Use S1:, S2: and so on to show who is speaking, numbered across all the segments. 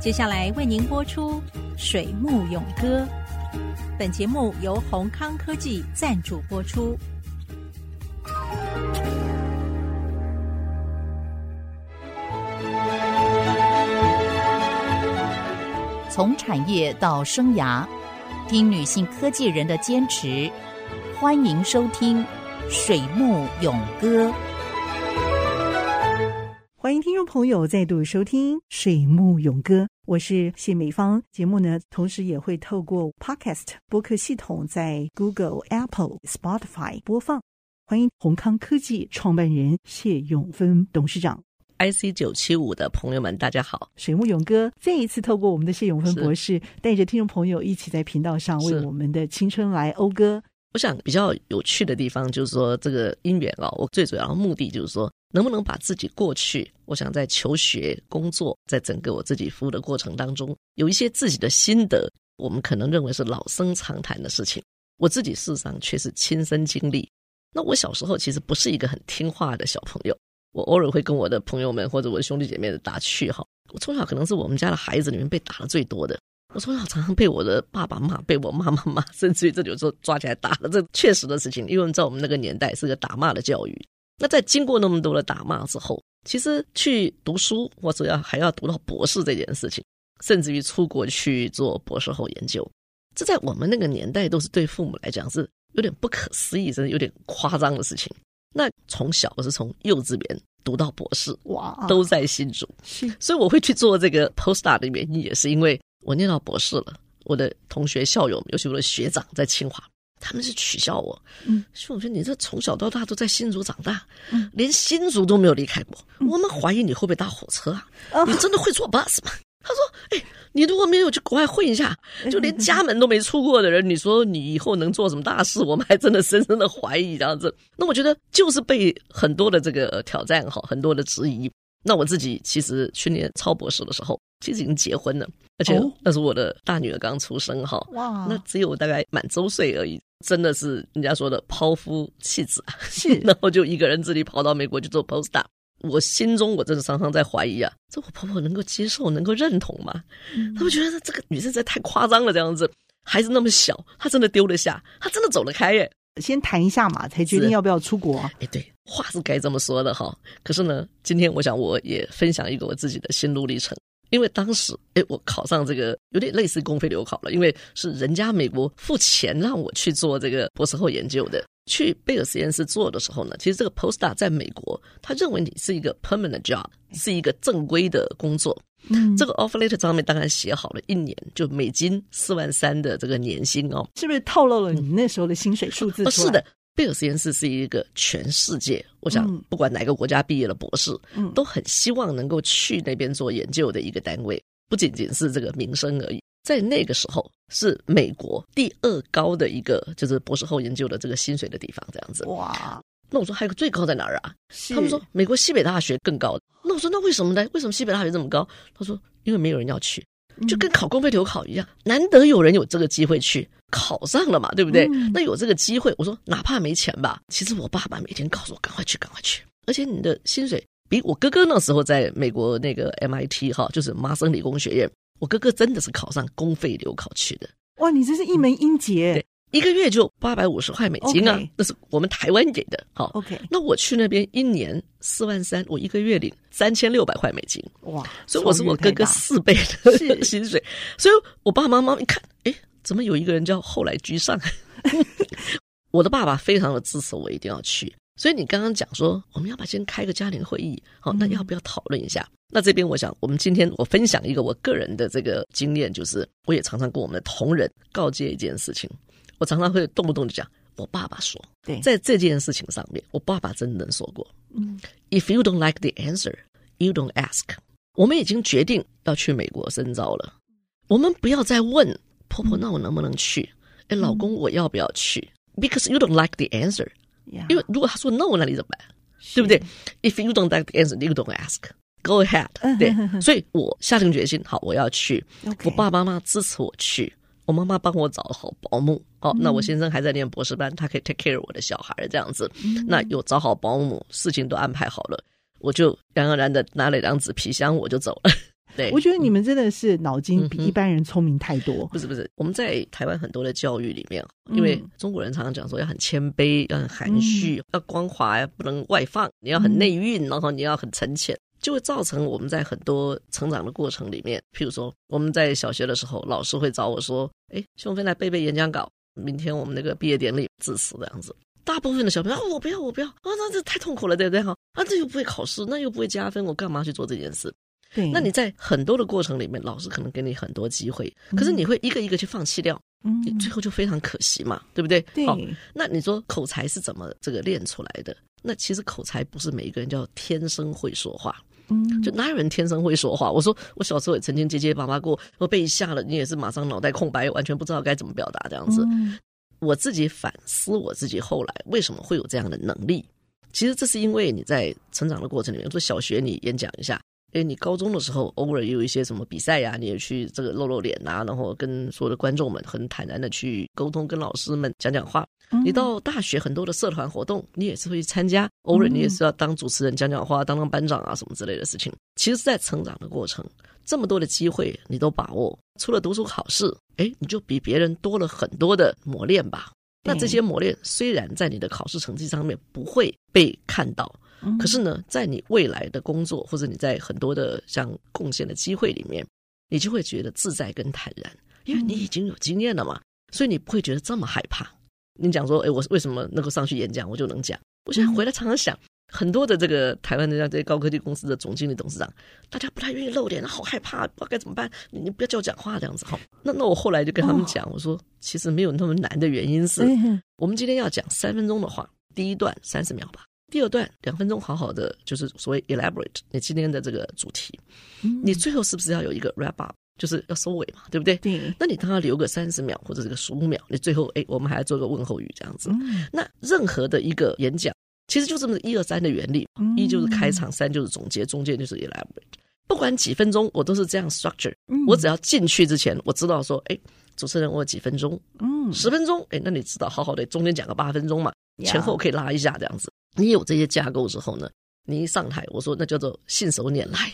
S1: 接下来为您播出《水木咏歌》。本节目由宏康科技赞助播出。从产业到生涯，听女性科技人的坚持。欢迎收听《水木咏歌》。
S2: 朋友再度收听《水木勇歌》，我是谢美芳。节目呢，同时也会透过 Podcast 播客系统在 Google、Apple、Spotify 播放。欢迎宏康科技创办人谢永芬董事长。
S3: IC 九七五的朋友们，大家好！
S2: 水木勇哥再一次透过我们的谢永芬博士，带着听众朋友一起在频道上为我们的青春来讴歌。
S3: 我想比较有趣的地方就是说，这个姻缘啊，我最主要的目的就是说，能不能把自己过去，我想在求学、工作，在整个我自己服务的过程当中，有一些自己的心得，我们可能认为是老生常谈的事情，我自己事实上却是亲身经历。那我小时候其实不是一个很听话的小朋友，我偶尔会跟我的朋友们或者我的兄弟姐妹打趣哈，我从小可能是我们家的孩子里面被打的最多的。我从小常常被我的爸爸骂，被我妈妈骂，甚至于这有时候抓起来打了，这确实的事情。因为在我们那个年代是个打骂的教育。那在经过那么多的打骂之后，其实去读书或者要还要读到博士这件事情，甚至于出国去做博士后研究，这在我们那个年代都是对父母来讲是有点不可思议，甚至有点夸张的事情。那从小我是从幼稚园读到博士，哇，都在新竹，是，所以我会去做这个 postdoc 的原因也是因为。我念到博士了，我的同学校友，尤其我的学长在清华，他们是取笑我，嗯，说我说你这从小到大都在新竹长大，嗯，连新竹都没有离开过，嗯，我们怀疑你会不会搭火车啊？嗯，你真的会坐 bus 吗？他说，哎，你如果没有去国外混一下，就连家门都没出过的人，你说你以后能做什么大事？我们还真的深深的怀疑这样子。那我觉得就是被很多的这个挑战哈，很多的质疑。那我自己其实去年超博士的时候，其实已经结婚了，而且那时候我的大女儿刚出生哈，哇，那只有大概满周岁而已，真的是人家说的抛夫弃子啊，是，然后就一个人自己跑到美国去做 postdoc，我心中我真的常常在怀疑啊，这我婆婆能够接受、能够认同吗？嗯、他们觉得这个女生实在太夸张了，这样子，孩子那么小，她真的丢得下，她真的走得开耶。
S2: 先谈一下嘛，才决定要不要出国。
S3: 哎，对，话是该这么说的哈。可是呢，今天我想我也分享一个我自己的心路历程。因为当时，哎，我考上这个有点类似公费留考了，因为是人家美国付钱让我去做这个博士后研究的。去贝尔实验室做的时候呢，其实这个 postdoc 在美国，他认为你是一个 permanent job，是一个正规的工作。嗯，这个 offer letter 上面当然写好了一年就美金四万三的这个年薪哦，
S2: 是不是透露了你那时候的薪水数字？
S3: 哦，是的，贝尔实验室是一个全世界，我想不管哪个国家毕业的博士，嗯，都很希望能够去那边做研究的一个单位，不仅仅是这个名声而已。在那个时候，是美国第二高的一个，就是博士后研究的这个薪水的地方，这样子。哇，那我说还有个最高在哪儿啊？他们说美国西北大学更高。那我说那为什么呢？为什么西北大学这么高？他说因为没有人要去，就跟考公费留考一样，难得有人有这个机会去考上了嘛，对不对？那有这个机会，我说哪怕没钱吧，其实我爸爸每天告诉我赶快去，赶快去。而且你的薪水比我哥哥那时候在美国那个 MIT 哈，就是麻省理工学院。我哥哥真的是考上公费留考去的，
S2: 哇！你这是一门英杰，
S3: 对，一个月就八百五十块美金啊，Okay. 那是我们台湾给的，好，OK。那我去那边一年四万三，我一个月领三千六百块美金，哇！所以我是我哥哥四倍的薪水，所以我爸爸妈妈一看，哎，怎么有一个人叫后来居上？我的爸爸非常的支持我一定要去。所以你刚刚讲说我们要不要先开个家庭会议，好，那要不要讨论一下？那这边我想，我们今天我分享一个我个人的这个经验，就是我也常常跟我们的同仁告诫一件事情，我常常会动不动就讲，我爸爸说，对，在这件事情上面，我爸爸真的说过，嗯，If you don't like the answer, you don't ask。我们已经决定要去美国深造了，我们不要再问婆婆，那我能不能去？哎，老公，我要不要去？Because you don't like the answer。因为如果他说 no，那你怎么办？对不对？If you don't like the answer, you don't ask. Go ahead。对，所以我下定决心，好，我要去。我爸爸妈妈支持我去，我妈妈帮我找好保姆。哦，那我先生还在念博士班，他可以 take care 我的小孩这样子。那有找好保姆，事情都安排好了，我就然而然的拿了两纸皮箱，我就走了。对，
S2: 我觉得你们真的是脑筋比一般人聪明太多。嗯、
S3: 不是不是，我们在台湾很多的教育里面，因为中国人常常讲说要很谦卑，要很含蓄，嗯、要光滑，不能外放，你要很内蕴，然后你要很沉潜，就会造成我们在很多成长的过程里面，譬如说我们在小学的时候，老师会找我说：“哎，熊飞来背背演讲稿，明天我们那个毕业典礼致辞这样子。”大部分的小朋友啊，我不要，我不要啊，那这太痛苦了，对不对？哈啊，这又不会考试，那又不会加分，我干嘛去做这件事？
S2: 对，
S3: 那你在很多的过程里面，老师可能给你很多机会，可是你会一个一个去放弃掉，嗯，你最后就非常可惜嘛，对不对？
S2: 对。
S3: 好，那你说口才是怎么这个练出来的？那其实口才不是每一个人叫天生会说话，嗯，就哪有人天生会说话？我说我小时候也曾经结结巴巴过，我被吓了，你也是马上脑袋空白，完全不知道该怎么表达这样子。嗯我自己反思我自己后来为什么会有这样的能力，其实这是因为你在成长的过程里面，说小学你演讲一下，诶，你高中的时候偶尔也有一些什么比赛呀，你也去这个露露脸啊，然后跟所有的观众们很坦然的去沟通，跟老师们讲讲话。你到大学很多的社团活动，你也是会去参加，偶尔你也是要当主持人讲讲话，当当班长啊什么之类的事情。其实，在成长的过程。这么多的机会你都把握，除了读书考试，哎，你就比别人多了很多的磨练吧。那这些磨练虽然在你的考试成绩上面不会被看到，可是呢，在你未来的工作或者你在很多的像贡献的机会里面，你就会觉得自在跟坦然，因为你已经有经验了嘛，所以你不会觉得这么害怕。你讲说，哎，我为什么能够上去演讲，我就能讲？我现在回来常常想。很多的这个台湾的这些高科技公司的总经理、董事长，大家不太愿意露脸，好害怕，不知道该怎么办。你你不要叫我讲话这样子好。那那我后来就跟他们讲，我说其实没有那么难的原因是，我们今天要讲三分钟的话，第一段三十秒吧，第二段两分钟，好好的就是所谓 elaborate 你今天的这个主题，你最后是不是要有一个 wrap up，就是要收尾嘛，对不对？
S2: 对。那
S3: 你当然留个三十秒或者这个十五秒，你最后哎，我们还要做个问候语这样子。那任何的一个演讲。其实就这么一二三的原理，一就是开场，三就是总结，中间就是 elaborate。不管几分钟，我都是这样 structure。我只要进去之前，我知道说，哎，主持人我有几分钟，嗯，十分钟，哎，那你知道，好好的中间讲个八分钟嘛，前后可以拉一下这样子。你有这些架构之后呢，你一上台，我说那叫做信手拈来。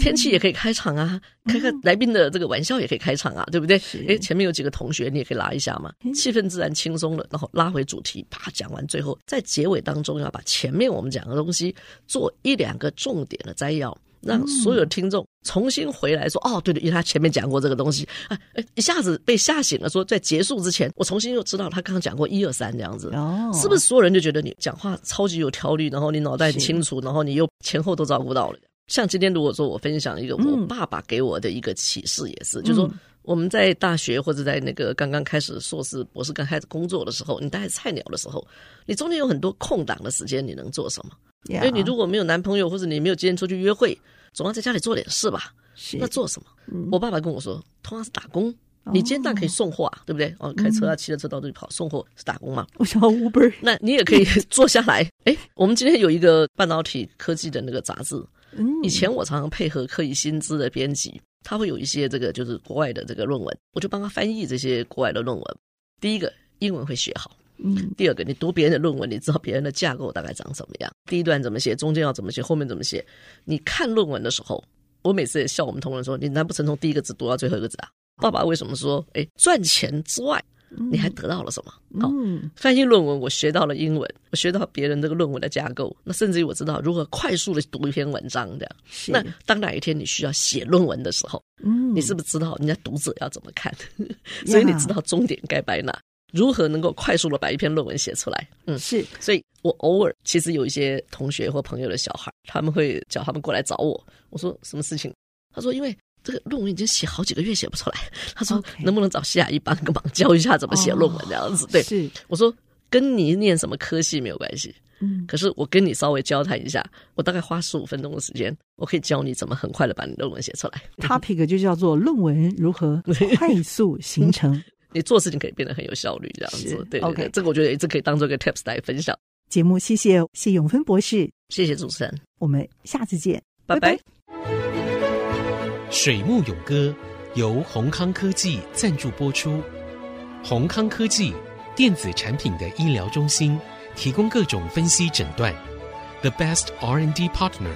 S3: 天气也可以开场啊，开开来宾的这个玩笑也可以开场啊，对不对？哎，前面有几个同学，你也可以拉一下嘛，气氛自然轻松了，然后拉回主题，啪讲完，最后在结尾当中要把前面我们讲的东西做一两个重点的摘要，让所有听众重新回来说，哦，对对，因为他前面讲过这个东西，哎哎，一下子被吓醒了，说在结束之前，我重新又知道他刚刚讲过一二三这样子，哦。是不是所有人就觉得你讲话超级有条理，然后你脑袋很清楚，然后你又前后都照顾到了？像今天如果说我分享一个我爸爸给我的一个启示，也是，嗯、就是说我们在大学或者在那个刚刚开始硕士、博士刚开始工作的时候，你大概菜鸟的时候，你中间有很多空档的时间，你能做什么？因为.你如果没有男朋友或者你没有今天出去约会，总要在家里做点事吧？是那做什么？嗯、我爸爸跟我说，通常是打工。你今天当然可以送货啊，对不对？哦，开车啊，骑着车到处跑，送货是打工嘛。
S2: 我想 Uber，
S3: 那你也可以 坐下来。哎，我们今天有一个半导体科技的那个杂志。嗯以前我常常配合科技薪资的编辑，他会有一些这个就是国外的这个论文，我就帮他翻译这些国外的论文。第一个英文会学好，嗯，第二个你读别人的论文，你知道别人的架构大概长什么样，第一段怎么写，中间要怎么写，后面怎么写。你看论文的时候，我每次也笑我们同仁说，你难不成从第一个字读到最后一个字啊？爸爸为什么说，哎，赚钱之外？你还得到了什么？好、嗯哦，翻译论文，我学到了英文，我学到别人这个论文的架构，那甚至于我知道如何快速的读一篇文章这样。是那当哪一天你需要写论文的时候，嗯，你是不是知道人家读者要怎么看？嗯、所以你知道终点该摆哪？如何能够快速的把一篇论文写出来？嗯，是。所以我偶尔其实有一些同学或朋友的小孩，他们会叫他们过来找我，我说什么事情？他说因为。这个论文已经写好几个月写不出来，他说能不能找西雅一帮个忙，教一下怎么写论文这样子？对，是我说跟你念什么科系没有关系，嗯，可是我跟你稍微交谈一下，我大概花十五分钟的时间，我可以教你怎么很快的把你论文写出来。
S2: Topic 就叫做论文如何快速形成，
S3: 你做事情可以变得很有效率这样子。对，OK，这个我觉得这可以当做一个 tips 来分享。
S2: 节目谢谢谢永芬博士，
S3: 谢谢主持人，
S2: 我们下次见，
S3: 拜拜。
S4: 水木勇歌由宏康科技赞助播出。宏康科技电子产品的医疗中心，提供各种分析诊断。The best R&D partner。